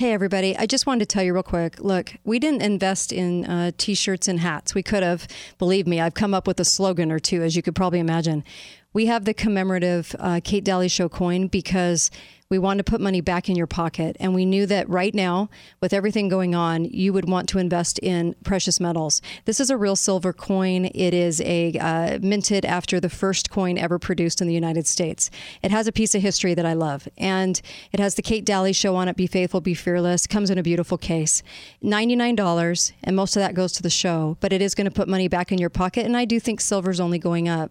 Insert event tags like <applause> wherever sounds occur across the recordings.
Hey, everybody. I just wanted to tell you real quick. Look, we didn't invest in uh, t shirts and hats. We could have. Believe me, I've come up with a slogan or two, as you could probably imagine. We have the commemorative uh, Kate Dalley Show coin because we wanted to put money back in your pocket. And we knew that right now, with everything going on, you would want to invest in precious metals. This is a real silver coin. It is a uh, minted after the first coin ever produced in the United States. It has a piece of history that I love. And it has the Kate Dalley show on it Be Faithful, Be Fearless. Comes in a beautiful case. $99, and most of that goes to the show, but it is going to put money back in your pocket. And I do think silver's only going up.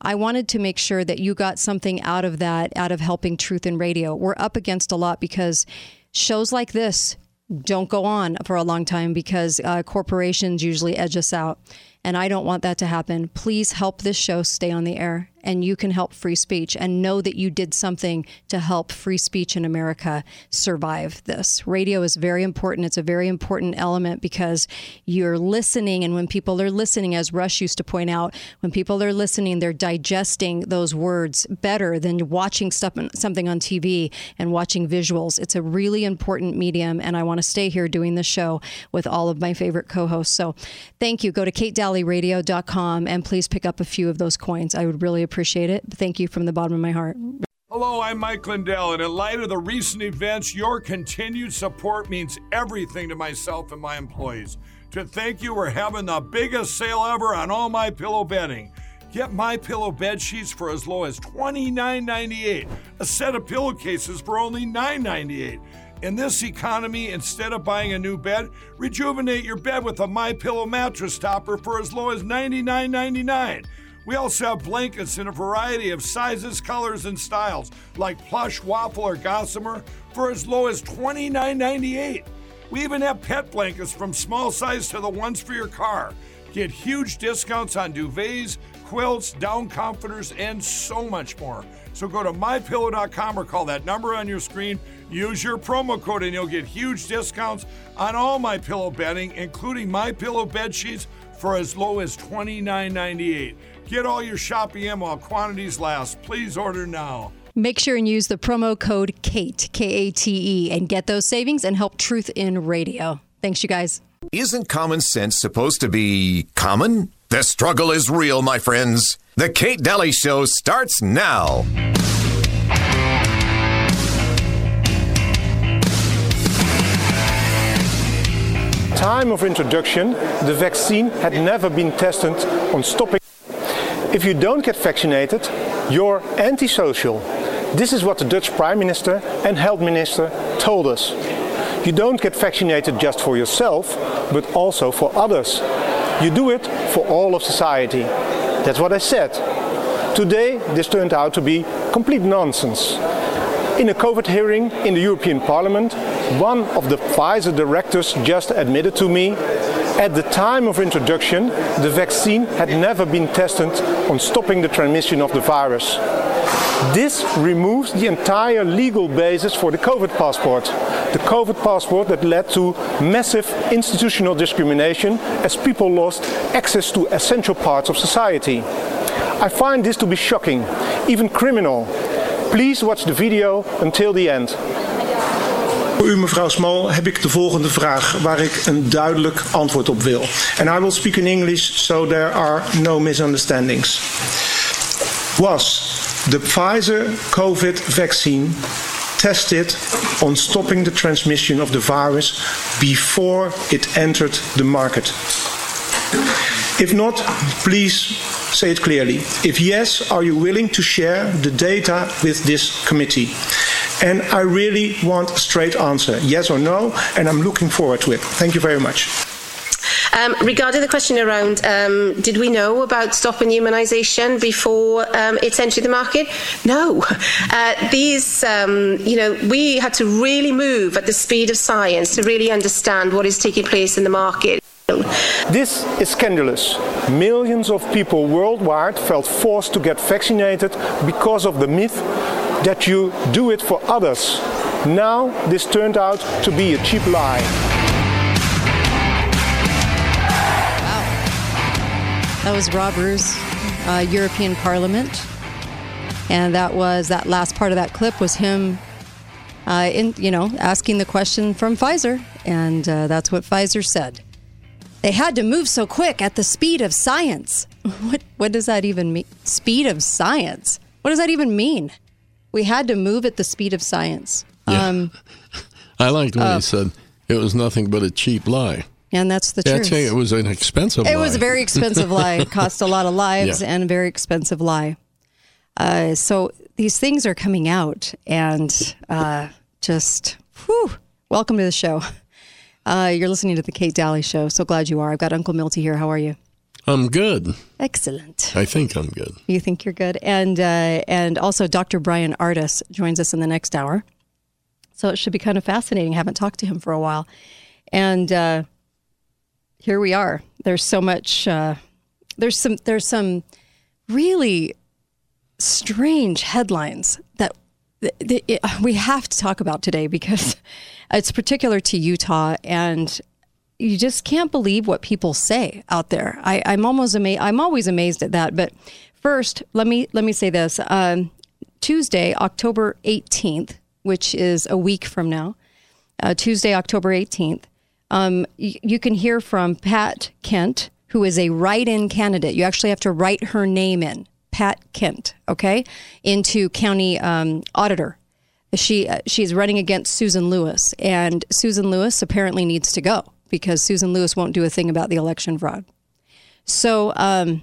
I wanted to make sure that you got something out of that, out of helping truth in radio. We're up against a lot because shows like this don't go on for a long time because uh, corporations usually edge us out. And I don't want that to happen. Please help this show stay on the air and you can help free speech and know that you did something to help free speech in America survive this. Radio is very important. It's a very important element because you're listening. And when people are listening, as Rush used to point out, when people are listening, they're digesting those words better than watching stuff, something on TV and watching visuals. It's a really important medium. And I want to stay here doing the show with all of my favorite co hosts. So thank you. Go to katedalleyradio.com and please pick up a few of those coins. I would really appreciate it. Thank you from the bottom of my heart. Hello, I'm Mike Lindell, and in light of the recent events, your continued support means everything to myself and my employees. To thank you, we're having the biggest sale ever on all my pillow bedding. Get my pillow bed sheets for as low as $29.98, a set of pillowcases for only $9.98. In this economy, instead of buying a new bed, rejuvenate your bed with a My Pillow mattress topper for as low as $99.99. We also have blankets in a variety of sizes, colors, and styles, like plush, waffle, or gossamer, for as low as $29.98. We even have pet blankets from small size to the ones for your car. Get huge discounts on duvets, quilts, down comforters, and so much more. So go to mypillow.com or call that number on your screen. Use your promo code and you'll get huge discounts on all my pillow bedding, including my pillow bed sheets for as low as $29.98. Get all your shopping in while quantities last. Please order now. Make sure and use the promo code KATE, K A T E, and get those savings and help Truth in Radio. Thanks, you guys. Isn't common sense supposed to be common? The struggle is real, my friends. The Kate Dalley Show starts now. Time of introduction, the vaccine had never been tested on stopping if you don't get vaccinated, you're antisocial. This is what the Dutch Prime Minister and Health Minister told us. You don't get vaccinated just for yourself, but also for others. You do it for all of society. That's what I said. Today, this turned out to be complete nonsense. In a COVID hearing in the European Parliament, one of the Pfizer directors just admitted to me at the time of introduction, the vaccine had never been tested on stopping the transmission of the virus. This removes the entire legal basis for the COVID passport. The COVID passport that led to massive institutional discrimination as people lost access to essential parts of society. I find this to be shocking, even criminal. Please watch the video until the end. Voor u, mevrouw Small, heb ik de volgende vraag waar ik een duidelijk antwoord op wil. And I will speak in English so there are no misunderstandings. Was the Pfizer COVID vaccine tested on stopping the transmission of the virus before it entered the market? If not, please say it clearly. If yes, are you willing to share the data with this committee? And I really want a straight answer, yes or no, and I'm looking forward to it. Thank you very much. Um, regarding the question around um, did we know about stopping immunisation before um, it's entered the market? No. <laughs> Uh, these, um, you know, we had to really move at the speed of science to really understand what is taking place in the market. This is scandalous. Millions of people worldwide felt forced to get vaccinated because of the myth that you do it for others. Now this turned out to be a cheap lie. Wow. That was Rob Roos, uh, European Parliament. And that was that last part of that clip was him uh, in you know asking the question from Pfizer, and uh, that's what Pfizer said. They had to move so quick at the speed of science. <laughs> What what does that even mean? Speed of science. What does that even mean? We had to move at the speed of science. Yeah. Um, <laughs> I liked when uh, he said it was nothing but a cheap lie. and that's the Yeah, I'd truth. say it was an expensive lie. It was a very expensive lie. It <laughs> cost a lot of lives Yeah. and a very expensive lie. Uh, so these things are coming out, and uh, just whew, welcome to the show. Uh, you're listening to the Kate Dalley Show. So glad you are. I've got Uncle Milty here. How are you? I'm good. Excellent. I think I'm good. You think you're good, and uh, and also Dr. Bryan Ardis joins us in the next hour. So it should be kind of fascinating. I haven't talked to him for a while, and uh, here we are. There's so much. Uh, there's some. There's some really strange headlines that th- th- it- we have to talk about today because <laughs> it's particular to Utah and you just can't believe what people say out there. I, I'm almost amazed. I'm always amazed at that. But first, let me let me say this: um, Tuesday, October 18th, which is a week from now, uh, Tuesday, October 18th, um, y- you can hear from Pat Kent, who is a write-in candidate. You actually have to write her name in, Pat Kent, okay, into county um, auditor. She uh, she's running against Susan Lewis, and Susan Lewis apparently needs to go because Susan Lewis won't do a thing about the election fraud. So um,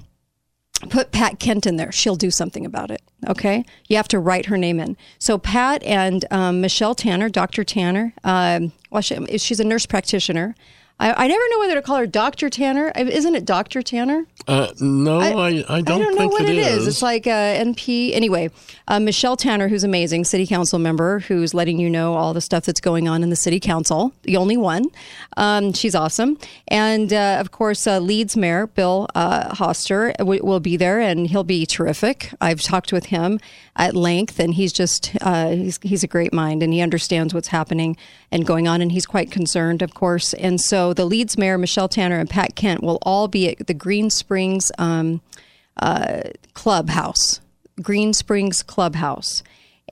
put Pat Kent in there; she'll do something about it. Okay, you have to write her name in. So Pat and um, Michelle Tanner, Dr. Tanner, um, well, she, she's a nurse practitioner. I, I never know whether to call her Dr. Tanner. Isn't it Dr. Tanner? Uh, no, I, I, don't I don't know what it is. is. It's like uh, NP. Anyway, uh, Michelle Tanner, who's amazing, city council member, who's letting you know all the stuff that's going on in the city council, the only one. Um, she's awesome. And uh, of course, uh, Leeds Mayor Bill uh, Hoster w- will be there, and he'll be terrific. I've talked with him at length, and he's just uh, he's, he's a great mind, and he understands what's happening and going on, and he's quite concerned, of course. And so the Leeds Mayor Michelle Tanner and Pat Kent will all be at the Green Springs. Um, uh, clubhouse, Green Springs Clubhouse,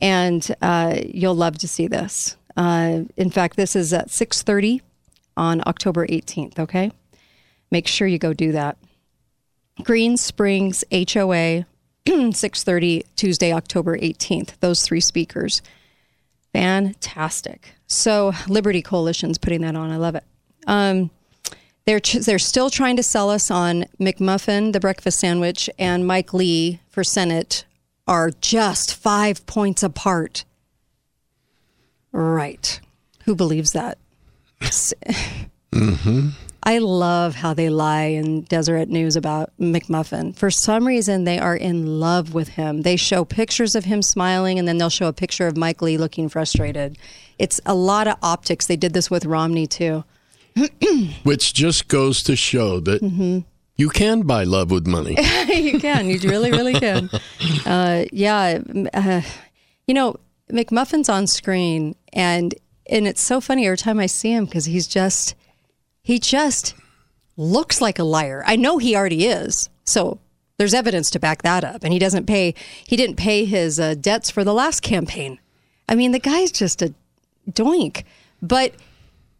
and uh, you'll love to see this. Uh, in fact, this is at six thirty on October eighteenth. Okay, make sure you go do that. Green Springs HOA, <clears throat> six thirty Tuesday, October eighteenth. Those three speakers, fantastic. So Liberty Coalition's putting that on. I love it. Um, they're they're still trying to sell us on McMuffin, the breakfast sandwich, and Mike Lee for Senate are just five points apart. Right? Who believes that? <laughs> mm-hmm. I love how they lie in Deseret News about McMuffin. For some reason, they are in love with him. They show pictures of him smiling, and then they'll show a picture of Mike Lee looking frustrated. It's a lot of optics. They did this with Romney too. <clears throat> Which just goes to show that Mm-hmm. you can buy love with money. <laughs> you can. You really, really can. Uh, yeah. Uh, you know, McMuffin's on screen, and and it's so funny every time I see him because he's just he just looks like a liar. I know he already is. So there's evidence to back that up, and he doesn't pay. He didn't pay his uh, debts for the last campaign. I mean, the guy's just a doink. But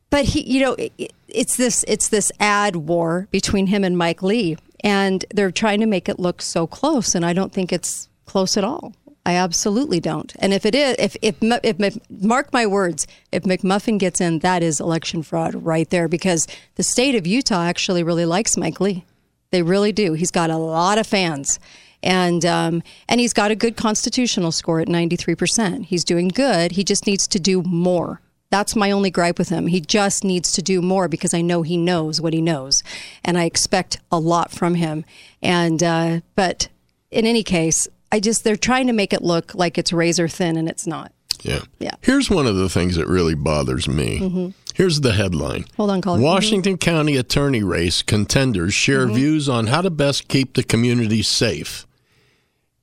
but he you know it, it's this it's this ad war between him and Mike Lee and they're trying to make it look so close and I don't think it's close at all. I absolutely don't. And if it is if if, if, mark my words, if McMuffin gets in that is election fraud right there because the state of Utah actually really likes Mike Lee. They really do. He's got a lot of fans. And um, and he's got a good constitutional score at 93%. He's doing good. He just needs to do more. That's my only gripe with him. He just needs to do more because I know he knows what he knows, and I expect a lot from him. And uh, but in any case, I just they're trying to make it look like it's razor thin, and it's not. Yeah. Yeah. Here's one of the things that really bothers me. Mhm. Here's the headline. Hold on, caller. Washington County attorney race contenders share Mhm. views on how to best keep the community safe.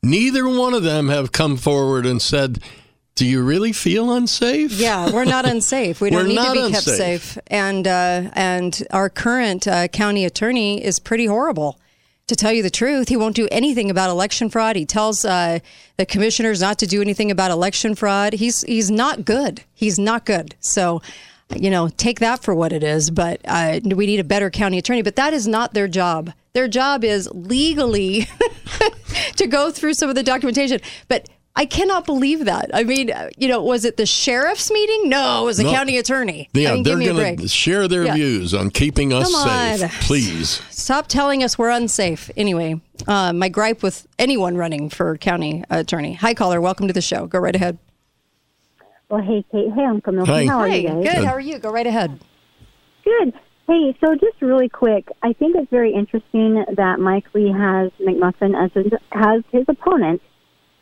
Neither one of them have come forward and said, "Do you really feel unsafe?" Yeah, we're not unsafe. We <laughs> don't need to be kept safe. And uh, and our current uh, county attorney is pretty horrible, To tell you the truth, he won't do anything about election fraud. He tells uh, the commissioners not to do anything about election fraud. He's he's not good. He's not good. So, you know, take that for what it is. But uh, we need a better county attorney. But that is not their job. Their job is legally <laughs> to go through some of the documentation. But I cannot believe that. I mean, uh, you know, was it the sheriff's meeting? No, it was the No. county attorney. I Yeah, mean, they're give me a going to share their Yeah. views on keeping us Come safe. on. Please. Stop telling us we're unsafe. Anyway, uh, my gripe with anyone running for county attorney. Hi, caller. Welcome to the show. Go right ahead. Well, hey, Kate. Hey, Uncle Milton. Hi. How are Hi. you guys? Good. How are you? Go right ahead. Good. Hey, so just really quick, I think it's very interesting that Mike Lee has McMuffin as his, has his opponent,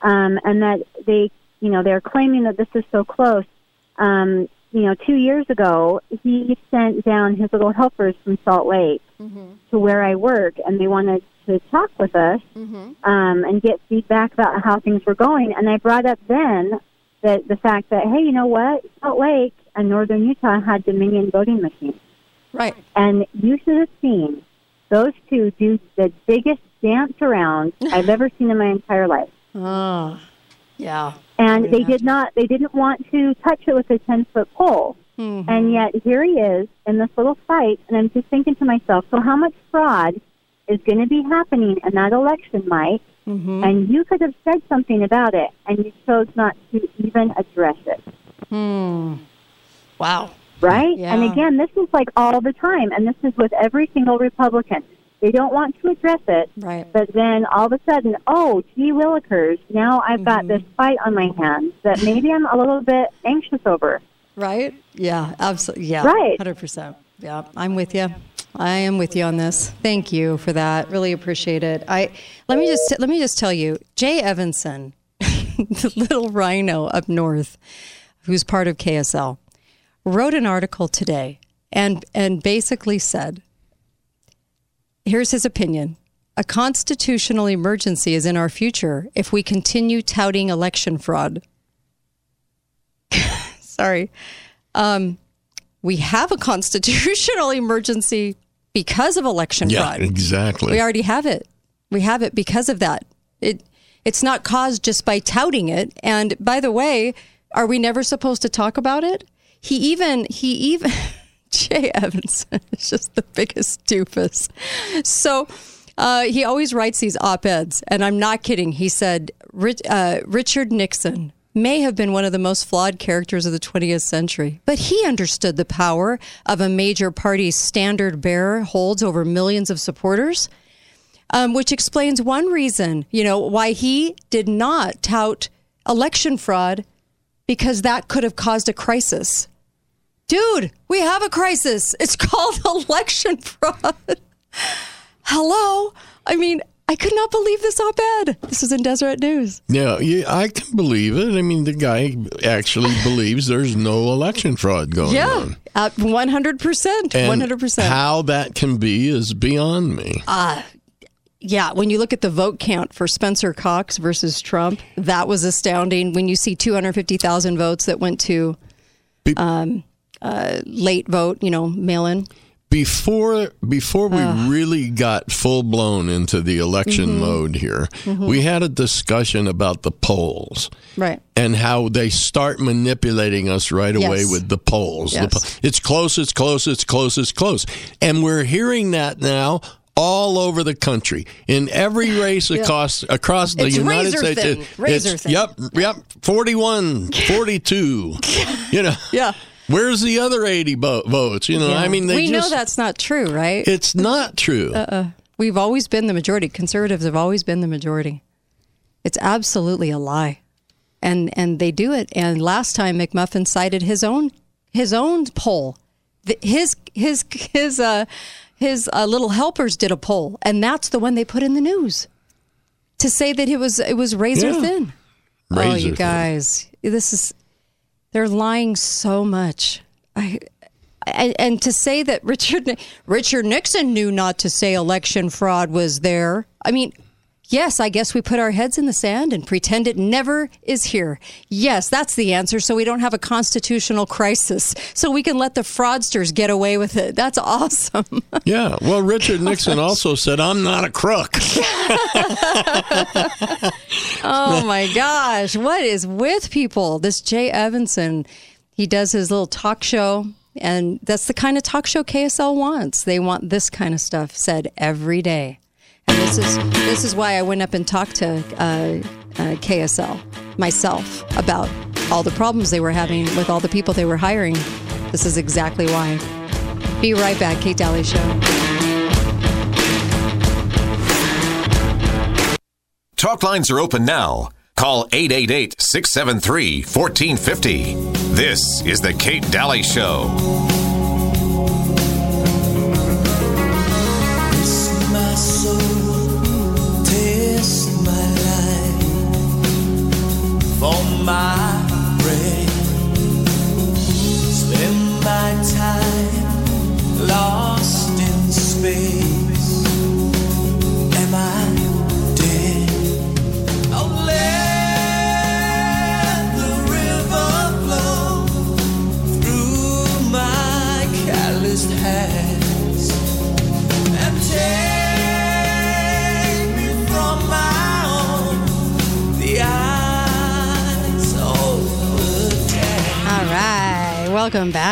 um, and that they, you know, they're claiming that this is so close. Um, you know, two years ago, he sent down his little helpers from Salt Lake to where I work, and they wanted to talk with us um, and get feedback about how things were going. And I brought up then that the fact that, hey, you know what, Salt Lake and Northern Utah had Dominion voting machines. Right. And you should have seen those two do the biggest dance around <laughs> I've ever seen in my entire life. Oh, yeah. And they did not they didn't want to touch it with a ten foot pole. Mm-hmm. And yet here he is in this little fight and I'm just thinking to myself, so how much fraud is going to be happening in that election, Mike? Mm-hmm. And you could have said something about it, and you chose not to even address it. Hmm. Wow. right? Yeah. And again, this is like all the time, and this is with every single Republican. They don't want to address it, Right. but then all of a sudden, oh, gee willikers, now I've got Mm-hmm. this fight on my hands that maybe I'm a little bit anxious over. Right? Yeah, absolutely. Yeah. Right. 100%. Yeah, I'm with you. I am with you on this. Thank you for that. Really appreciate it. I let me just let me just tell you, Jay Evensen, <laughs> the little rhino up north, who's part of KSL, wrote an article today and and basically said, here's his opinion. A constitutional emergency is in our future if we continue touting election fraud. <laughs> Sorry. Um, we have a constitutional <laughs> emergency because of election Yeah, fraud. exactly. We already have it. We have it because of that. It it's not caused just by touting it. And by the way, are we never supposed to talk about it? He even he even <laughs> <laughs> Jay Evensen <laughs> is just the biggest doofus. So uh, he always writes these op eds, and I'm not kidding. He said Rich, uh, Richard Nixon may have been one of the most flawed characters of the 20th century, but he understood the power of a major party's standard bearer holds over millions of supporters um, which explains one reason, you know, why he did not tout election fraud because that could have caused a crisis. Dude, we have a crisis. It's <laughs> called election fraud. Hello? I mean, I could not believe this op ed. This is in Deseret News. Yeah, yeah, I can believe it. I mean, the guy actually <laughs> believes there's no election fraud going Yeah, on. uh, 100%. And 100%. How that can be is beyond me. Yeah, when you look at the vote count for Spencer Cox versus Trump, that was astounding. When you see 250,000 votes that went to Be- um, uh, late vote, you know, mail in. before before we really got full blown into the election Mm-hmm. mode here, we had a discussion about the polls. Right. and how they start manipulating us right away with the polls. The Yes. po- it's close, it's close, it's close, it's close. And we're hearing that now all over the country in every <sighs> race across across the It's United razor States. thin, It- razor it's- thin. Yep, yep, 41, <laughs> 42. you know. Yeah. Where's the other 80 bo- votes? You know, I mean they we just know that's not true, right? it's not true. Uh-uh. We've always been the majority. Conservatives have always been the majority. It's absolutely a lie, and and they do it. And last time McMuffin cited his own his own poll, his his his uh, his uh, little helpers did a poll, and that's the one they put in the news to say that it was it was razor Yeah. thin. oh, Razor you thin. guys, this is they're lying so much. I, and, and to say that Richard Richard Nixon knew not to say election fraud was there. I mean, Yes, I guess we put our heads in the sand and pretend it never is here. Yes, that's the answer. So we don't have a constitutional crisis. So we can let the fraudsters get away with it. That's awesome. <laughs> Yeah. Well, Richard Nixon <laughs> also said, I'm not a crook. <laughs> oh my gosh. What is with people? This Jay Evensen, he does his little talk show. And that's the kind of talk show KSL wants. They want this kind of stuff said every day. This is this is why I went up and talked to uh, uh, KSL myself about all the problems they were having with all the people they were hiring. This is exactly why. Be right back, Kate Dalley Show. Talk lines are open now. Call 888 673 1450. This is The Kate Dalley Show.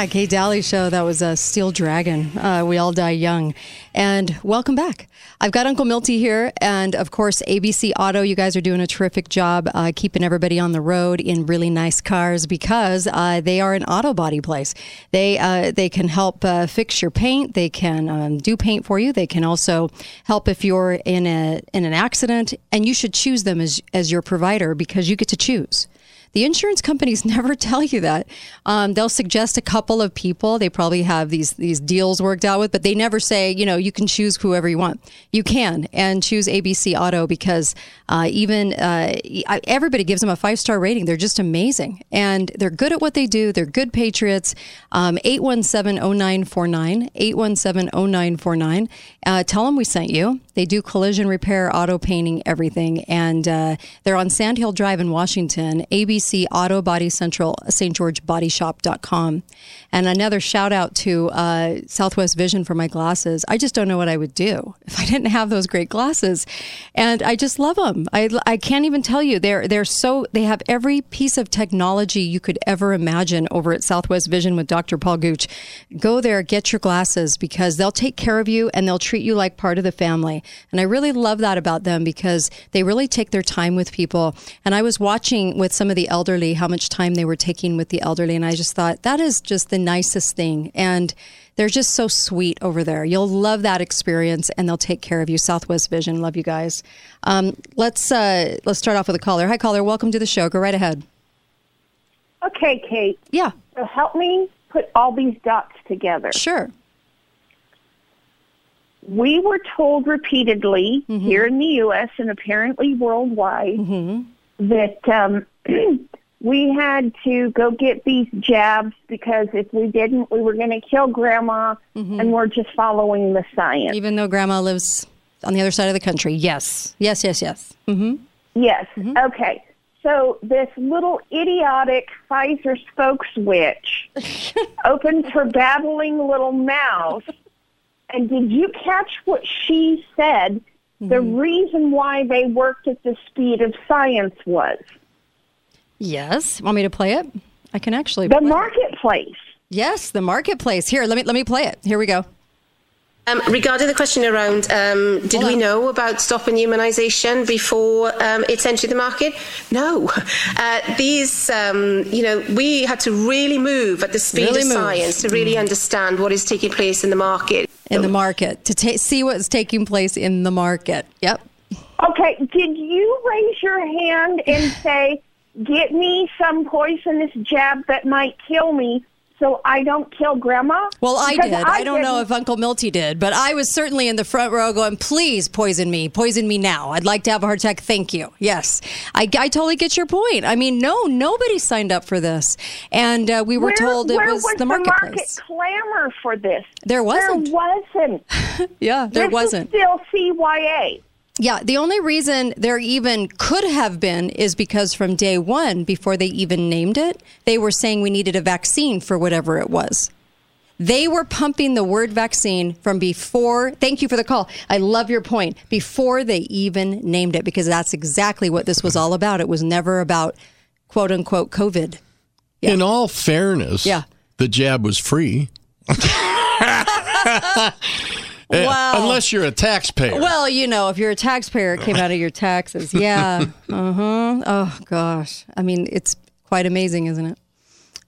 Back. Kate Dalley Show. That was a Steel Dragon. Uh, we all die young. And welcome back. I've got Uncle Milty here. And of course, ABC Auto. You guys are doing a terrific job uh, keeping everybody on the road in really nice cars because uh, they are an auto body place. They, uh, they can help uh, fix your paint. They can um, do paint for you. They can also help if you're in, a, in an accident. And you should choose them as, as your provider because you get to choose. The insurance companies <laughs> never tell you that. Um, they'll suggest a couple of people they probably have these these deals worked out with, but they never say you know you can choose whoever you want. You can and choose ABC Auto because uh, even uh, everybody gives them a five star rating. They're just amazing and they're good at what they do. They're good patriots. Um, 817-0949, 817-0949. Uh, tell them we sent you. They do collision repair, auto painting, everything. And uh, they're on Sand Hill Drive in Washington, ABC Auto Body Central, St. George Bodyshop.com. And another shout out to uh, Southwest Vision for my glasses. I just don't know what I would do <laughs> if I didn't have those great glasses. And I just love them. I, I can't even tell you. They're, they're so, they have every piece of technology you could ever imagine over at Southwest Vision with Dr. Paul Gooch. Go there, get your glasses because they'll take care of you and they'll treat you like part of the family. And I really love that about them because they really take their time with people. And I was watching with some of the elderly how much time they were taking with the elderly. And I just thought that is just the nicest thing. And they're just so sweet over there. You'll love that experience, and they'll take care of you. Southwest Vision, love you guys. Um, let's uh, let's start off with a caller. Hi, caller. Welcome to the show. Go right ahead. Okay, Kate. Yeah. So help me put all these dots together. Sure. We were told repeatedly Mm-hmm. here in the U.S. and apparently worldwide Mm-hmm. that um, <clears throat> we had to go get these jabs because if we didn't, we were going to kill Grandma, Mm-hmm. and we're just following the science. Even though Grandma lives on the other side of the country. Yes. Yes. Yes. Yes. Mm-hmm. Yes. Okay. So this little idiotic Pfizer spokeswitch <laughs> opens her babbling little mouth. And did you catch what she said? The reason why they worked at the speed of science was Yes. Want me to play it? I can actually. the play it. marketplace. Yes, the marketplace. Here, let me let me play it. Here we go. Um, regarding the question around, um, did we know about stopping humanisation before um, it's entered the market? No. <laughs> Uh, these, um, you know, we had to really move at the speed Really of move. science to really understand what is taking place in the market. In the market to ta- see what's taking place in the market. Yep. Okay, did you raise your hand and <laughs> say, "Get me some poisonous jab that might kill me, so I don't kill Grandma"? Well, I Because did. I, don't know didn't. if Uncle Milty did, but I was certainly in the front row going, please poison me. Poison me now. I'd like to have a heart attack. Thank you. Yes. I, I totally get your point. I mean, no, nobody signed up for this. And uh, we were where, told it was, was the marketplace. market clamor for this? There wasn't. There wasn't. <laughs> yeah, there this wasn't. Still CYA. Yeah, the only reason there even could have been is because from day one, before they even named it, they were saying we needed a vaccine for whatever it was. They were pumping the word vaccine from before. Thank you for the call. I love your point. Before they even named it, because that's exactly what this was all about. It was never about quote unquote COVID. In all fairness, Yeah. the jab was free. <laughs> Wow. Unless you're a taxpayer. Well, you know, if you're a taxpayer, it came out of your taxes. <laughs> Yeah. Uh huh. Oh gosh. I mean, it's quite amazing, isn't it?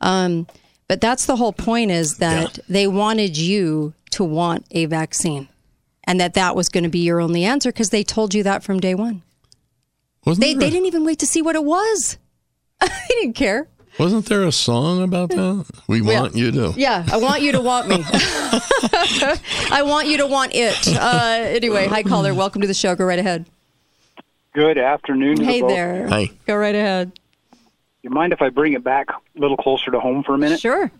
Um, but that's the whole point is that they wanted you to want a vaccine, and that that was going to be your only answer because they told you that from day one. wasn't, They they didn't even wait to see what it was. <laughs> they didn't care. Wasn't there a song about that? We Yeah. want you to. Yeah, I want you to want me. <laughs> I want you to want it. Uh, anyway, hi caller, welcome to the show. Go right ahead. Good afternoon. to the Hey there. Hi. Go right ahead. You mind if I bring it back a little closer to home for a minute? Sure.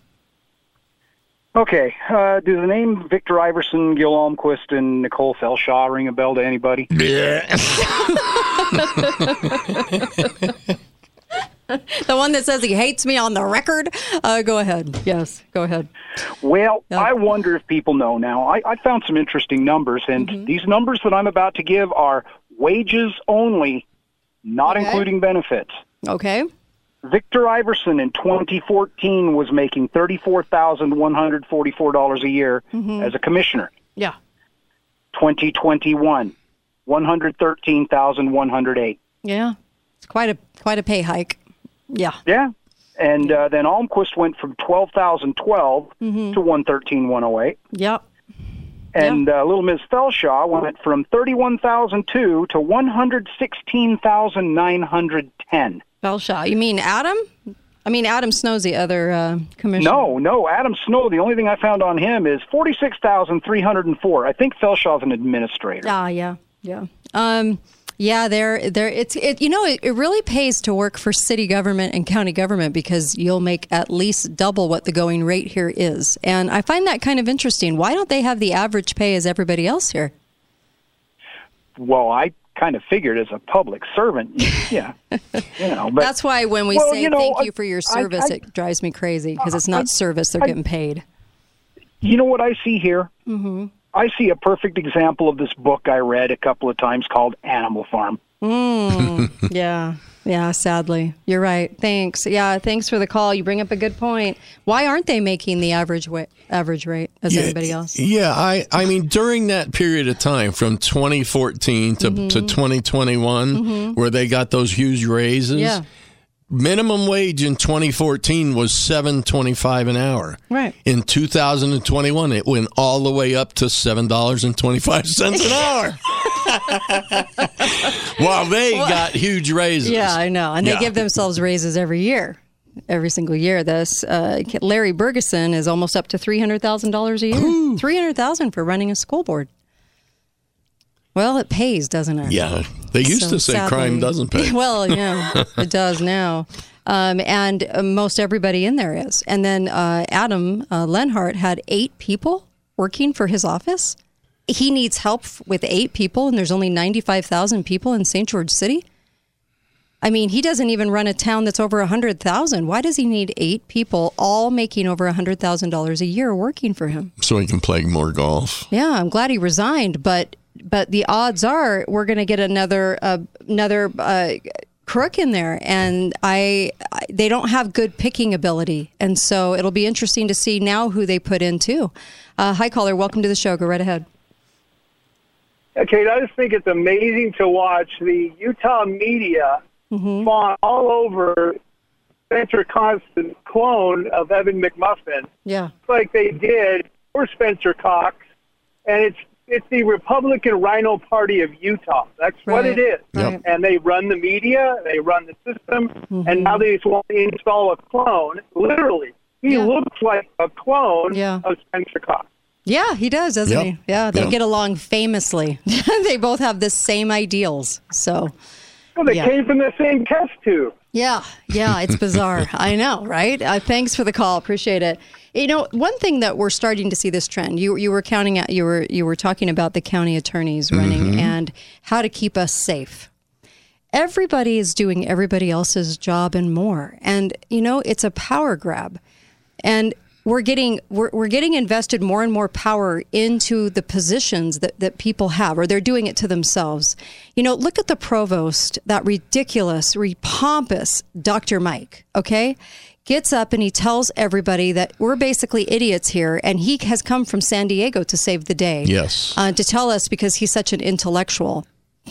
Okay. Uh, does the name Victor Iverson, Gil Almquist, and Nicole Felshaw ring a bell to anybody? Yeah. <laughs> <laughs> <laughs> The one that says he hates me on the record. Uh, go ahead. Yes, go ahead. Well, I wonder if people know now. I, I found some interesting numbers, and Mm-hmm. these numbers that I'm about to give are wages only, not Okay. including benefits. Okay. Victor Iverson in 2014 was making $34,144 a year Mm-hmm. as a commissioner. Yeah. 2021, 113,108. Yeah. It's quite a quite a pay hike. Yeah. Yeah. And uh, then Almquist went from 12,012 Mm-hmm. to 113,108. Yep. And uh, little Miss Felshaw went from 31,002 to 116,910. Felshaw, You mean Adam? I mean Adam Snow's the other uh, commissioner. No, no, Adam Snow, the only thing I found on him is 46,304. I think Felshaw's an administrator. Ah, yeah, yeah. Um, yeah, there, there. It's it. You know, it, it really pays to work for city government and county government because you'll make at least double what the going rate here is, and I find that kind of interesting. Why don't they have the average pay as everybody else here? Well, I kind of figured as a public servant, <laughs> yeah, you know. But That's why when we Well, say you know, thank you for your service, I- it drives me crazy because it's not service; they're I- getting paid. you know what I see here? Mm-hmm. I see a perfect example of this book I read a couple of times called Animal Farm. Mm, <laughs> yeah. Yeah, sadly. You're right. Thanks. Yeah, thanks for the call. You bring up a good point. Why aren't they making the average wa- average rate as Yeah, anybody else? Yeah, I, I mean, during that period of time from 2014 to, Mm-hmm. to 2021, where they got those huge raises, Yeah. Minimum wage in 2014 was 7.25 an hour. Right. In 2021, it went all the way up to $7.25 an hour. <laughs> While they got huge raises. Yeah, I know. And they Yeah. give themselves raises every year. Every single year. This uh, Larry Bergeson is almost up to $300,000 a year. 300,000 for running a school board. Well, it pays, doesn't it? Yeah. They used So to say sadly- crime doesn't pay. <laughs> well, yeah, <laughs> it does now. Um, and uh, most everybody in there is. And then uh, Adam uh, Lenhard had eight people working for his office. He needs help f- with eight people, and there's only 95,000 people in St. George City. I mean, he doesn't even run a town that's over 100,000. Why does he need eight people all making over $100,000 a year working for him? So he can play more golf. Yeah, I'm glad he resigned, but but the odds are we're going to get another uh, another uh, crook in there, and I, I they don't have good picking ability, and so it'll be interesting to see now who they put in too. Uh, hi, caller, welcome to the show. Go right ahead. Okay, I just think it's amazing to watch the Utah media fawn all over Spencer Constant clone of Evan McMuffin, Yeah, like they did for Spencer Cox, and it's it's the Republican Rhino Party of Utah. That's what it is. right. And they run the media, they run the system, Mm-hmm. and now they just want to install a clone. Literally, he Yeah. looks like a clone Yeah. of Spencer Cox. yeah, he does, doesn't Yep. he? Yeah, they Yep. get along famously. <laughs> they both have the same ideals. So. Well, they Yeah. came from the same test tube. Yeah, yeah, it's bizarre. <laughs> I know, right? Uh, thanks for the call. Appreciate it. You know, one thing that we're starting to see this trend. You you were counting out. You were you were talking about the county attorneys running Mhm. and how to keep us safe. Everybody is doing everybody else's job and more, and you know it's a power grab, and we're getting we're, we're getting invested more and more power into the positions that, that people have or they're doing it to themselves you know look at the provost that ridiculous re- pompous dr mike okay gets up and he tells everybody that we're basically idiots here and he has come from san diego to save the day Yes. uh, to tell us because he's such an intellectual <laughs>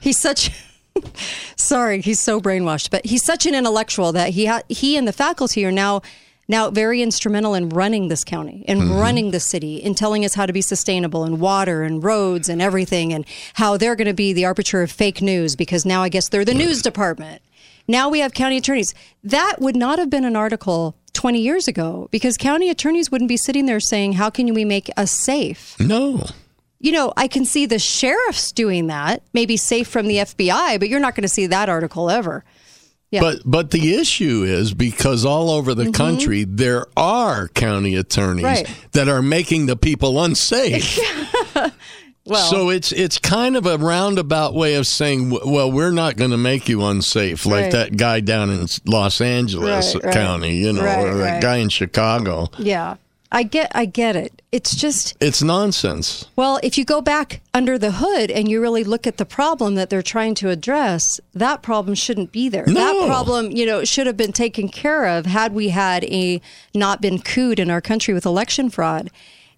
he's such <laughs> sorry he's so brainwashed but he's such an intellectual that he ha- he and the faculty are now now very instrumental in running this county in Mhm. running the city in telling us how to be sustainable and water and roads and everything and how they're going to be the arbiter of fake news because now i guess they're the news department now we have county attorneys that would not have been an article 20 years ago because county attorneys wouldn't be sitting there saying how can we make us safe No. you know, I can see the sheriffs doing that, maybe safe from the FBI, but you're not going to see that article ever. Yeah. But but the issue is because all over the Mhm. country there are county attorneys Right. that are making the people unsafe. <laughs> well, so it's it's kind of a roundabout way of saying, well, we're not going to make you unsafe, like Right. that guy down in Los Angeles Right, right. County, you know, or that guy in Chicago. yeah, I get, I get it. It's just, It's nonsense. well, if you go back under the hood and you really look at the problem that they're trying to address, that problem shouldn't be there. That problem, you know, should have been taken care of had we had a not been cooed in our country with election fraud.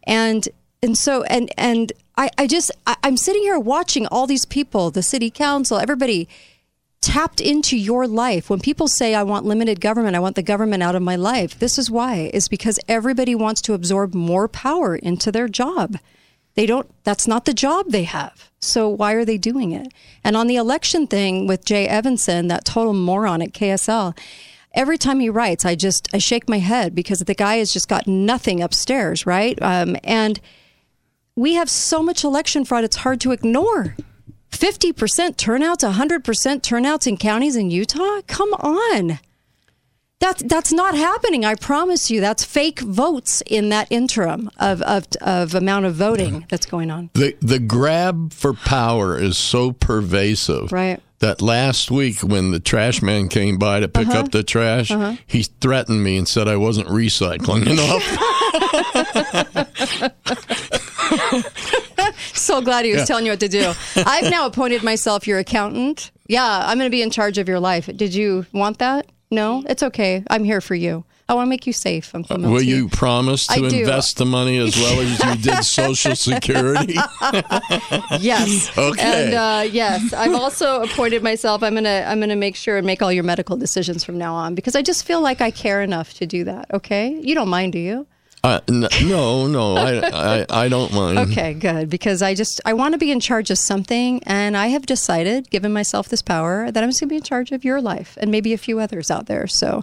And and so and and I, I just I, I'm sitting here watching all these people, the city council, everybody tapped into your life. When people say, I want limited government, I want the government out of my life, this is why, is because everybody wants to absorb more power into their job. They don't, that's not the job they have. So why are they doing it? And on the election thing with Jay Evensen, that total moron at KSL, every time he writes, I just, I shake my head because the guy has just got nothing upstairs, right? Um, and we have so much election fraud, it's hard to ignore. 50% turnouts, 100% turnouts in counties in Utah? Come on. That's, that's not happening. I promise you. That's fake votes in that interim of, of, of amount of voting that's going on. The the grab for power is so pervasive. Right. That last week when the trash man came by to pick Uh-huh. up the trash, Uh-huh. he threatened me and said I wasn't recycling enough. <laughs> <laughs> <laughs> so glad he was Yeah. telling you what to do. I've now appointed myself your accountant. Yeah, I'm going to be in charge of your life. Did you want that? No, it's okay. I'm here for you. I want to make you safe. I'm from Will LT. you promise to I do. invest the money as well as you did <laughs> Social Security? yes. <laughs> Okay. And uh, yes, I've also appointed myself. I'm gonna I'm gonna make sure and make all your medical decisions from now on because I just feel like I care enough to do that. Okay, you don't mind, do you? Uh, no, no, I, I, I don't mind. Okay, good. Because I just I want to be in charge of something, and I have decided, given myself this power, that I'm just going to be in charge of your life and maybe a few others out there. So,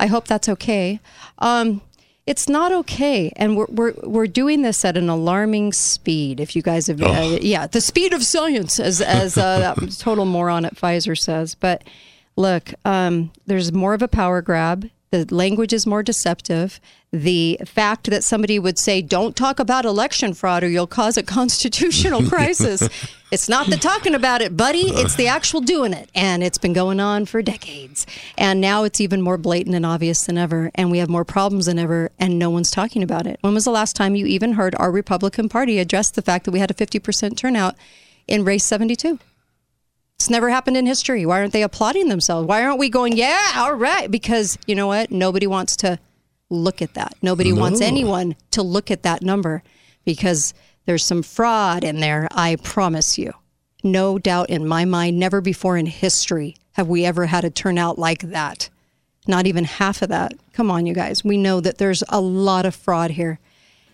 I hope that's okay. Um, it's not okay, and we're, we're we're doing this at an alarming speed. If you guys have, uh, yeah, the speed of science, as as uh, that <laughs> total moron at Pfizer says. But look, um, there's more of a power grab. The language is more deceptive. The fact that somebody would say, don't talk about election fraud or you'll cause a constitutional <laughs> crisis. it's not the talking about it, buddy. It's the actual doing it. And it's been going on for decades. And now it's even more blatant and obvious than ever. And we have more problems than ever. And no one's talking about it. When was the last time you even heard our Republican Party address the fact that we had a 50% turnout in race 72? It's never happened in history. Why aren't they applauding themselves? Why aren't we going, yeah, all right? Because you know what? Nobody wants to look at that. Nobody wants anyone to look at that number because there's some fraud in there. I promise you. No doubt in my mind, never before in history have we ever had a turnout like that. Not even half of that. Come on, you guys. We know that there's a lot of fraud here.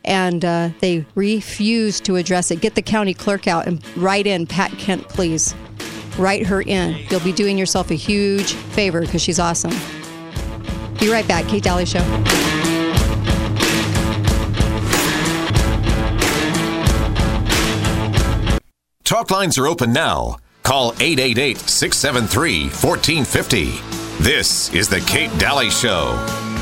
And uh, they refuse to address it. Get the county clerk out and write in Pat Kent, please. Write her in. You'll be doing yourself a huge favor because she's awesome. Be right back. Kate Dalley Show. Talk lines are open now. Call 888 673 1450. This is The Kate Dalley Show.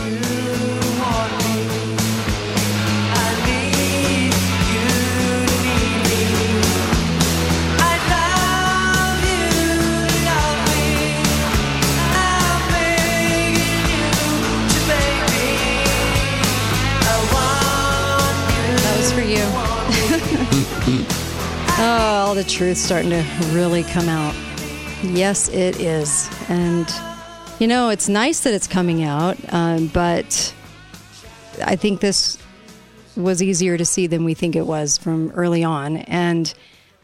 The truth's starting to really come out. Yes, it is. And, you know, it's nice that it's coming out, um, but I think this was easier to see than we think it was from early on. And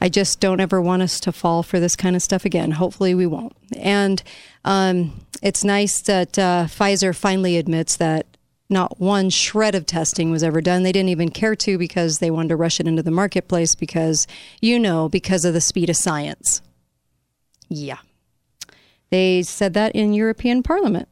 I just don't ever want us to fall for this kind of stuff again. Hopefully, we won't. And um, it's nice that uh, Pfizer finally admits that not one shred of testing was ever done. They didn't even care to because they wanted to rush it into the marketplace because, you know, because of the speed of science. Yeah. They said that in European Parliament.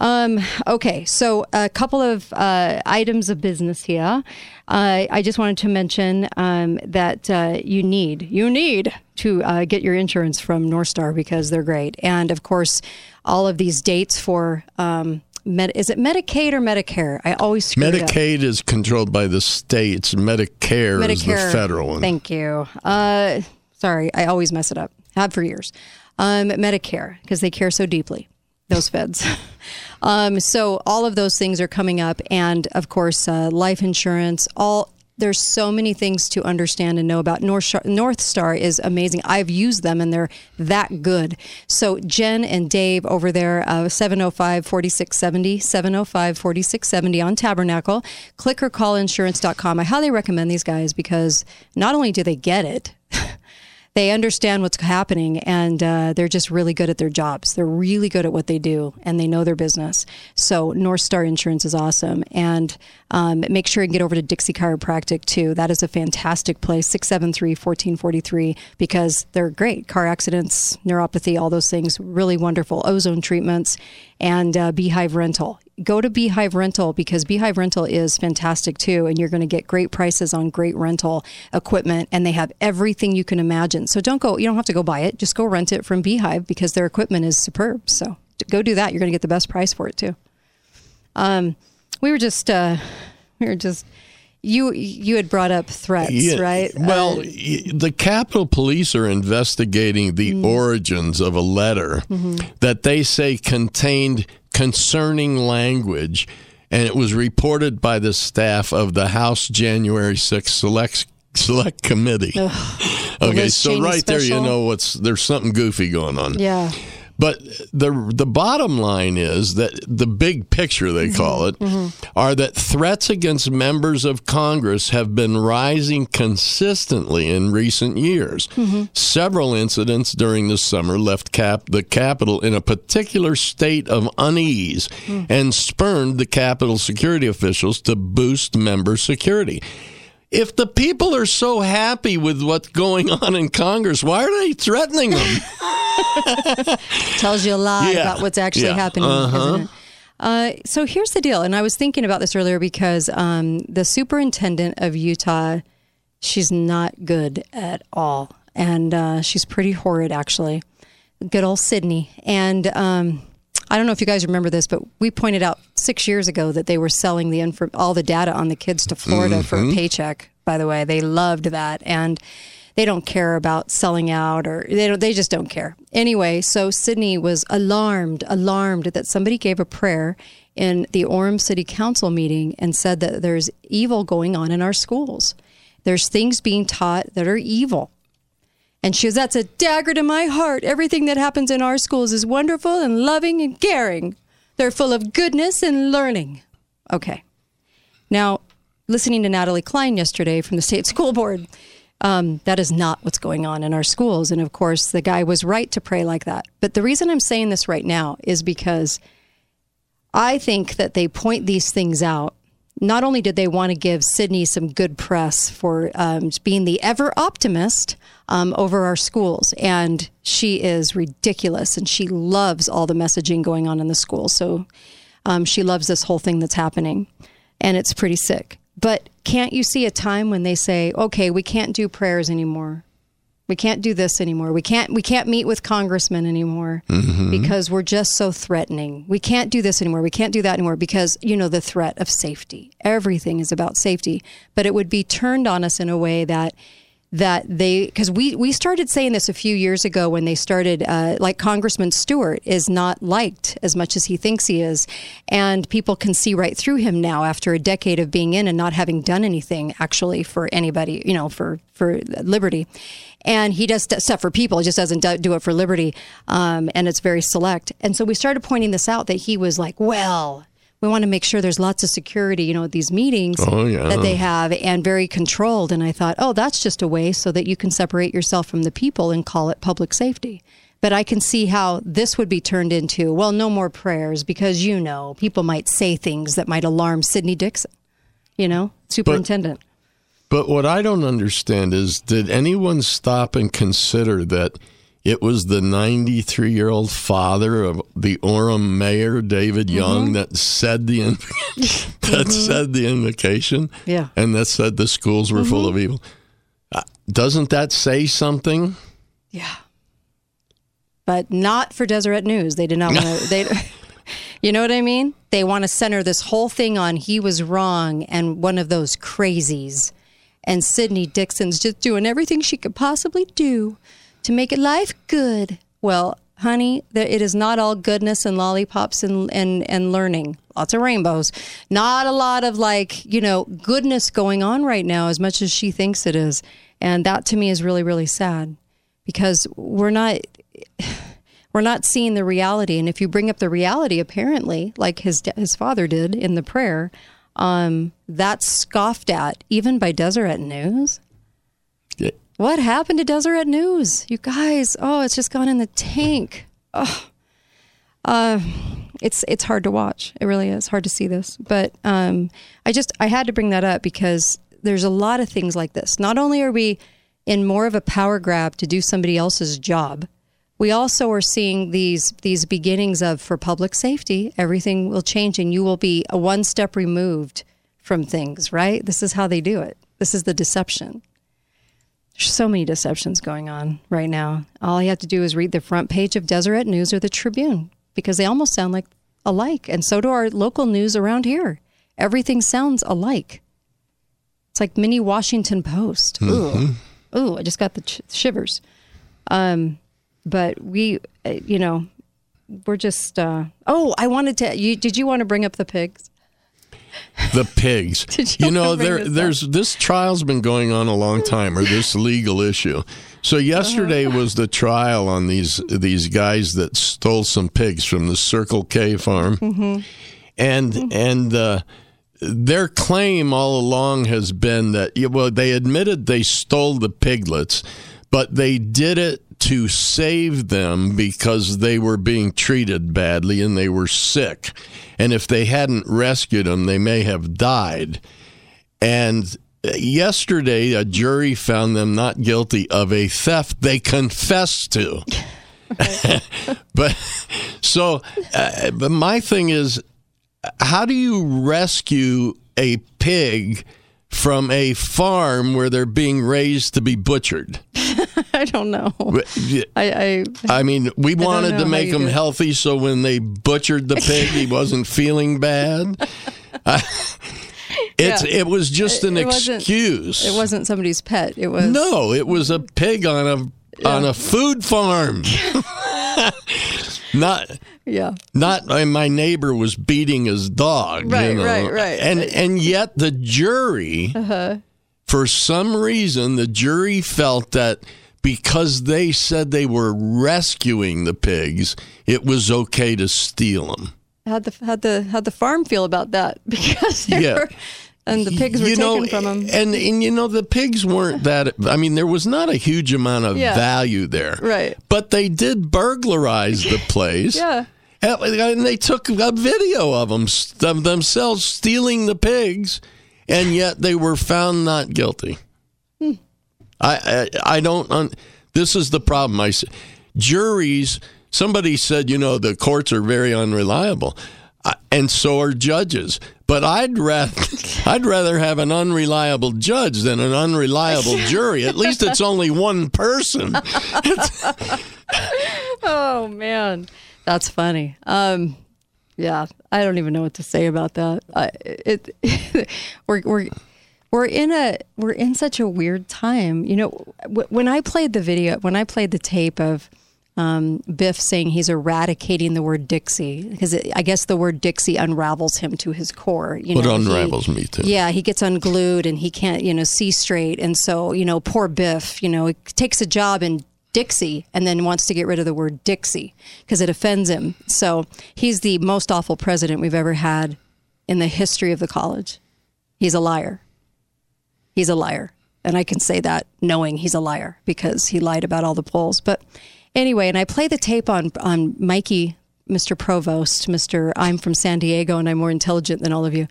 Um, okay, so a couple of uh, items of business here. Uh, I just wanted to mention um, that uh, you need you need to uh, get your insurance from North Star because they're great, and of course, all of these dates for. Um, Med- is it Medicaid or Medicare? I always screw. Medicaid is controlled by the states. Medicare, is the federal one. Thank you. Uh, sorry, I always mess it up. Have for years. Um, Medicare because they care so deeply. Those feds. <laughs> um, so all of those things are coming up, and of course, uh, life insurance. All there's so many things to understand and know about. North Star, North Star is amazing. I've used them and they're that good. So Jen and Dave over there, uh, 705 4670, 705 4670 on Tabernacle. Click or call insurance.com. I highly recommend these guys because not only do they get it, <laughs> they understand what's happening and uh, they're just really good at their jobs. They're really good at what they do and they know their business. So North Star Insurance is awesome. And um, make sure and get over to Dixie Chiropractic too. That is a fantastic place, 673 1443, because they're great. Car accidents, neuropathy, all those things, really wonderful. Ozone treatments and uh, Beehive Rental go to Beehive Rental because Beehive Rental is fantastic too, and you're going to get great prices on great rental equipment, and they have everything you can imagine. So don't go; you don't have to go buy it; just go rent it from Beehive because their equipment is superb. So go do that; you're going to get the best price for it too. Um, we were just, uh, we were just. You you had brought up threats, Yeah, right? Well, Uh, the Capitol Police are investigating the Mm. origins of a letter Mhm. that they say contained concerning language, and it was reported by the staff of the House January 6th Select Select Committee. okay, so right there, you know what's there's something goofy going on. yeah. But the the bottom line is that the big picture they call it are that threats against members of Congress have been rising consistently in recent years. Several incidents during the summer left cap the Capitol in a particular state of unease and spurned the Capitol security officials to boost member security. If the people are so happy with what's going on in Congress, why are they threatening them? <laughs> tells you a lot Yeah. about what's actually Yeah. happening, Uh-huh. isn't it? Uh, so here's the deal, and I was thinking about this earlier because um, the superintendent of Utah, she's not good at all, and uh, she's pretty horrid actually. Good old Sydnee, and um, I don't know if you guys remember this, but we pointed out six years ago that they were selling the inf- all the data on the kids to Florida for a paycheck. By the way, they loved that, and they don't care about selling out or they don't, they just don't care. Anyway, so Sydnee was alarmed, alarmed that somebody gave a prayer in the Orem City Council meeting and said that there's evil going on in our schools. There's things being taught that are evil. And she goes, That's a dagger to my heart. Everything that happens in our schools is wonderful and loving and caring. They're full of goodness and learning. Okay. Now, listening to Natalie Cline yesterday from the state <laughs> school board, um, that is not what's going on in our schools. And of course, the guy was right to pray like that. But the reason I'm saying this right now is because I think that they point these things out. Not only did they want to give Sydnee some good press for um, being the ever optimist um, over our schools, and she is ridiculous, and she loves all the messaging going on in the school. So um, she loves this whole thing that's happening, and it's pretty sick. But can't you see a time when they say, "Okay, we can't do prayers anymore. We can't do this anymore. We can't we can't meet with congressmen anymore Mhm. because we're just so threatening. We can't do this anymore. We can't do that anymore because you know the threat of safety. Everything is about safety, but it would be turned on us in a way that that they because we we started saying this a few years ago when they started uh, like Congressman Stewart is not liked as much as he thinks he is, and people can see right through him now after a decade of being in and not having done anything actually for anybody, you know, for for liberty. And he does stuff for people, he just doesn't do- do it for liberty, um, and it's very select. And so we started pointing this out that he was like, well. We want to make sure there's lots of security, you know, at these meetings Oh, yeah. that they have and very controlled. And I thought, oh, that's just a way so that you can separate yourself from the people and call it public safety. But I can see how this would be turned into, well, no more prayers because, you know, people might say things that might alarm Sydnee Dickson, you know, superintendent. But what I don't understand is did anyone stop and consider that it was the 93 year old father of the Orem mayor, David mm-hmm. Young, that said the in- <laughs> that mm-hmm. said the invocation? Yeah. And that said the schools were full of mm-hmm. evil. Uh, doesn't that say something? Yeah. But not for Deseret News. They did not want to. <laughs> They, <laughs> you know what I mean? They want to center this whole thing on he was wrong and one of those crazies. And Sydnee Dickson's just doing everything she could possibly do to make it life good. Well, honey, it is not all goodness and lollipops and, and, and learning. Lots of rainbows. Not a lot of like, you know, goodness going on right now as much as she thinks it is. And that to me is really, really sad because we're not <sighs> we're not seeing the reality. And if you bring up the reality, apparently, like his his father did in the prayer, um, that's scoffed at even by Deseret News. Yeah. What happened to Deseret News? You guys, oh, it's just gone in the tank. Oh. Uh, it's it's hard to watch. It really is hard to see this. But um, I just I had to bring that up because there's a lot of things like this. Not only are we in more of a power grab to do somebody else's job, we also are seeing these these beginnings of for public safety, everything will change and you will be a one step removed from things, right? This is how they do it. This is the deception. There's so many deceptions going on right now. All you have to do is read the front page of Deseret News or the Tribune because they almost sound like alike. And so do our local news around here. Everything sounds alike. It's like mini Washington Post. Ooh, ooh, I just got the ch- shivers. Um, but we, uh, you know, we're just. Uh, oh, I wanted to. You did you want to bring up the pigs? The pigs. <laughs> Did you you know, there this up? there's this trial's been going on a long time, or this legal issue. So yesterday Uh-huh. was the trial on these these guys that stole some pigs from the Circle K farm, Mm-hmm. and and uh, their claim all along has been that well they admitted they stole the piglets, but they did it to save them because they were being treated badly and they were sick, and if they hadn't rescued them, they may have died. And yesterday, a jury found them not guilty of a theft they confessed to. <laughs> but so, uh, but my thing is, how do you rescue a pig from a farm where they're being raised to be butchered? <laughs> I don't know. I, I I mean, we wanted to make him healthy, so when they butchered the pig, he <laughs> wasn't feeling bad. <laughs> It's Yeah. it was just an It wasn't- excuse. it wasn't somebody's pet. It was No, it was a pig on a on a food farm. not Yeah. not my neighbor was beating his dog. Right, you know? right, right. And and yet the jury, Uh-huh. for some reason, the jury felt that because they said they were rescuing the pigs, it was okay to steal them. How'd the how'd the how'd the farm feel about that? <laughs> Because they Yeah. were and the pigs were you taken know, from them. and and you know the pigs weren't that. I mean, there was not a huge amount of Yeah. value there, Right. But they did burglarize the place. <laughs> Yeah. And and they took a video of them of themselves stealing the pigs, and yet they were found not guilty. I, I I don't. Un, this is the problem. I juries. Somebody said, you know, the courts are very unreliable, uh, and so are judges. But I'd rather <laughs> I'd rather have an unreliable judge than an unreliable <laughs> jury. At least it's only one person. <laughs> Oh man, that's funny. Um, yeah, I don't even know what to say about that. I, it, we're we're we're in a we're in such a weird time. You know, w- when I played the video, when I played the tape of um, Biff saying he's eradicating the word Dixie because I guess the word Dixie unravels him to his core. You know, he- unravels me too. Yeah, he gets unglued and he can't, you know, see straight. And so, you know, poor Biff, you know, he takes a job in Dixie and then wants to get rid of the word Dixie because it offends him. So he's the most awful president we've ever had in the history of the college. He's a liar. He's a liar. And I can say that knowing he's a liar because he lied about all the polls. But anyway, and I play the tape on on Mikey, Mr. Provost, Mr. I'm from San Diego and I'm more intelligent than all of you.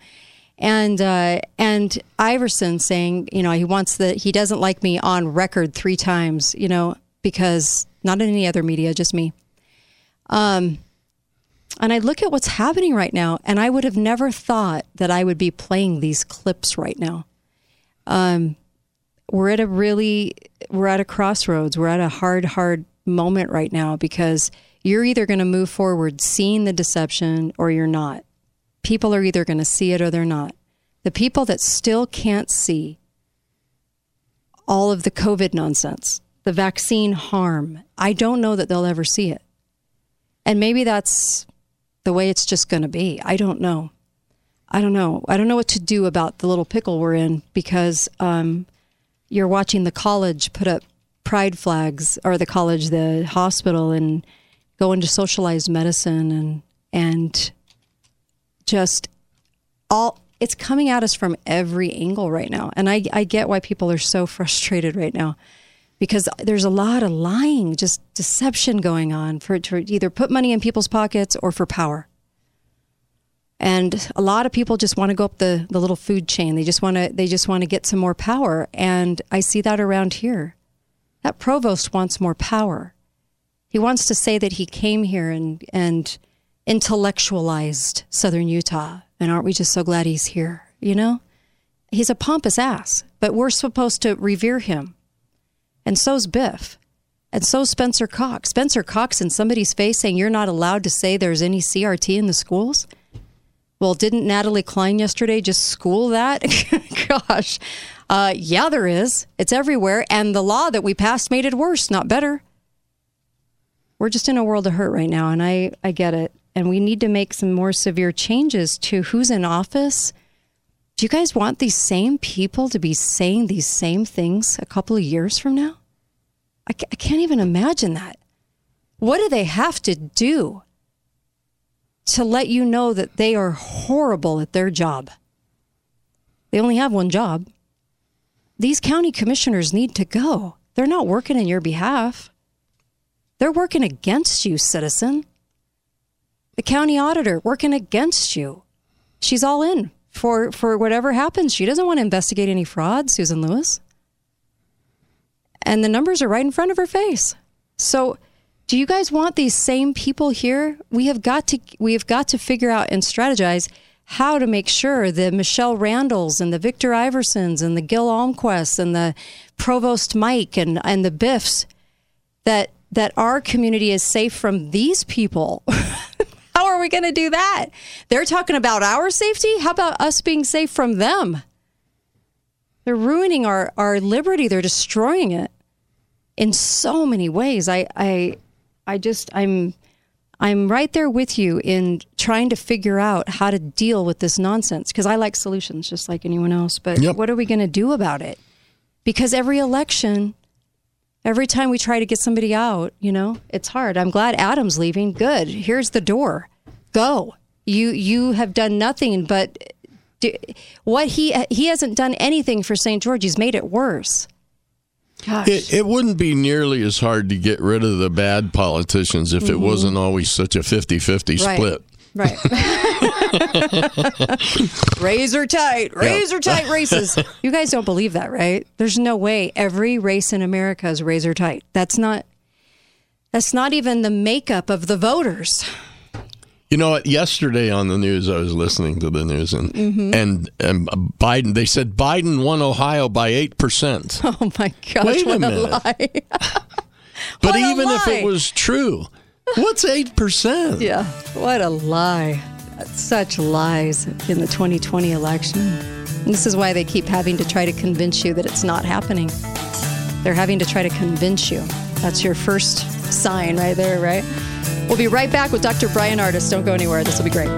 And uh, and Iverson saying, you know, he wants the he doesn't like me on record three times, you know, because not in any other media, just me. Um, and I look at what's happening right now, and I would have never thought that I would be playing these clips right now. Um, we're at a really, we're at a crossroads. We're at a hard, hard moment right now because you're either going to move forward seeing the deception or you're not. People are either going to see it or they're not. The people that still can't see all of the COVID nonsense, the vaccine harm, I don't know that they'll ever see it. And maybe that's the way it's just going to be. I don't know. I don't know. I don't know what to do about the little pickle we're in because um, you're watching the college put up pride flags, or the college, the hospital, and go into socialized medicine and and just all it's coming at us from every angle right now. And I, I get why people are so frustrated right now because there's a lot of lying, just deception going on for to either put money in people's pockets or for power. And a lot of people just want to go up the, the little food chain. They just want to they just want to get some more power. And I see that around here. That provost wants more power. He wants to say that he came here and and intellectualized Southern Utah. And aren't we just so glad he's here? You know? He's a pompous ass, but we're supposed to revere him. And so's Biff. And so's Spencer Cox. Spencer Cox in somebody's face saying you're not allowed to say there's any CRT in the schools. Well, didn't Natalie Cline yesterday just school that? <laughs> Gosh. Uh, yeah, there is. It's everywhere. And the law that we passed made it worse, not better. We're just in a world of hurt right now, and I, I get it. And we need to make some more severe changes to who's in office. Do you guys want these same people to be saying these same things a couple of years from now? I, I can't even imagine that. What do they have to do to let you know that they are horrible at their job? They only have one job. These county commissioners need to go. They're not working in your behalf. They're working against you, citizen. The county auditor working against you. She's all in for for whatever happens. She doesn't want to investigate any fraud, Susan Lewis. And the numbers are right in front of her face. So, do you guys want these same people here? We have got to we have got to figure out and strategize how to make sure the Michelle Randalls and the Victor Iversons and the Gil Almquist and the Provost Mike and and the Biffs that that our community is safe from these people. <laughs> How are we going to do that? They're talking about our safety. How about us being safe from them? They're ruining our, our liberty. They're destroying it in so many ways. I, I, I just, I'm, I'm right there with you in trying to figure out how to deal with this nonsense because I like solutions just like anyone else. But Yep. what are we going to do about it? Because every election, every time we try to get somebody out, you know, it's hard. I'm glad Adam's leaving. Good. Here's the door. Go. You you have done nothing but do, what he he hasn't done anything for St. George. He's made it worse. Gosh. It, it wouldn't be nearly as hard to get rid of the bad politicians if it Mhm. wasn't always such a 50 50 Right. split. Right. <laughs> razor tight, Yeah. razor tight races. You guys don't believe that, right? There's no way every race in America is razor tight. That's not that's not even the makeup of the voters. You know what? Yesterday on the news, I was listening to the news, and Mhm. and, and Biden. They said Biden won Ohio by eight percent. <laughs> Oh my gosh, Wait a minute. lie. <laughs> <laughs> But What a even if it was true, what's eight percent? Yeah, what a lie. Such lies in the 2020 election. And this is why they keep having to try to convince you that it's not happening. They're having to try to convince you. That's your first sign right there, right? We'll be right back with Dr. Bryan Ardis. Don't go anywhere. This will be great.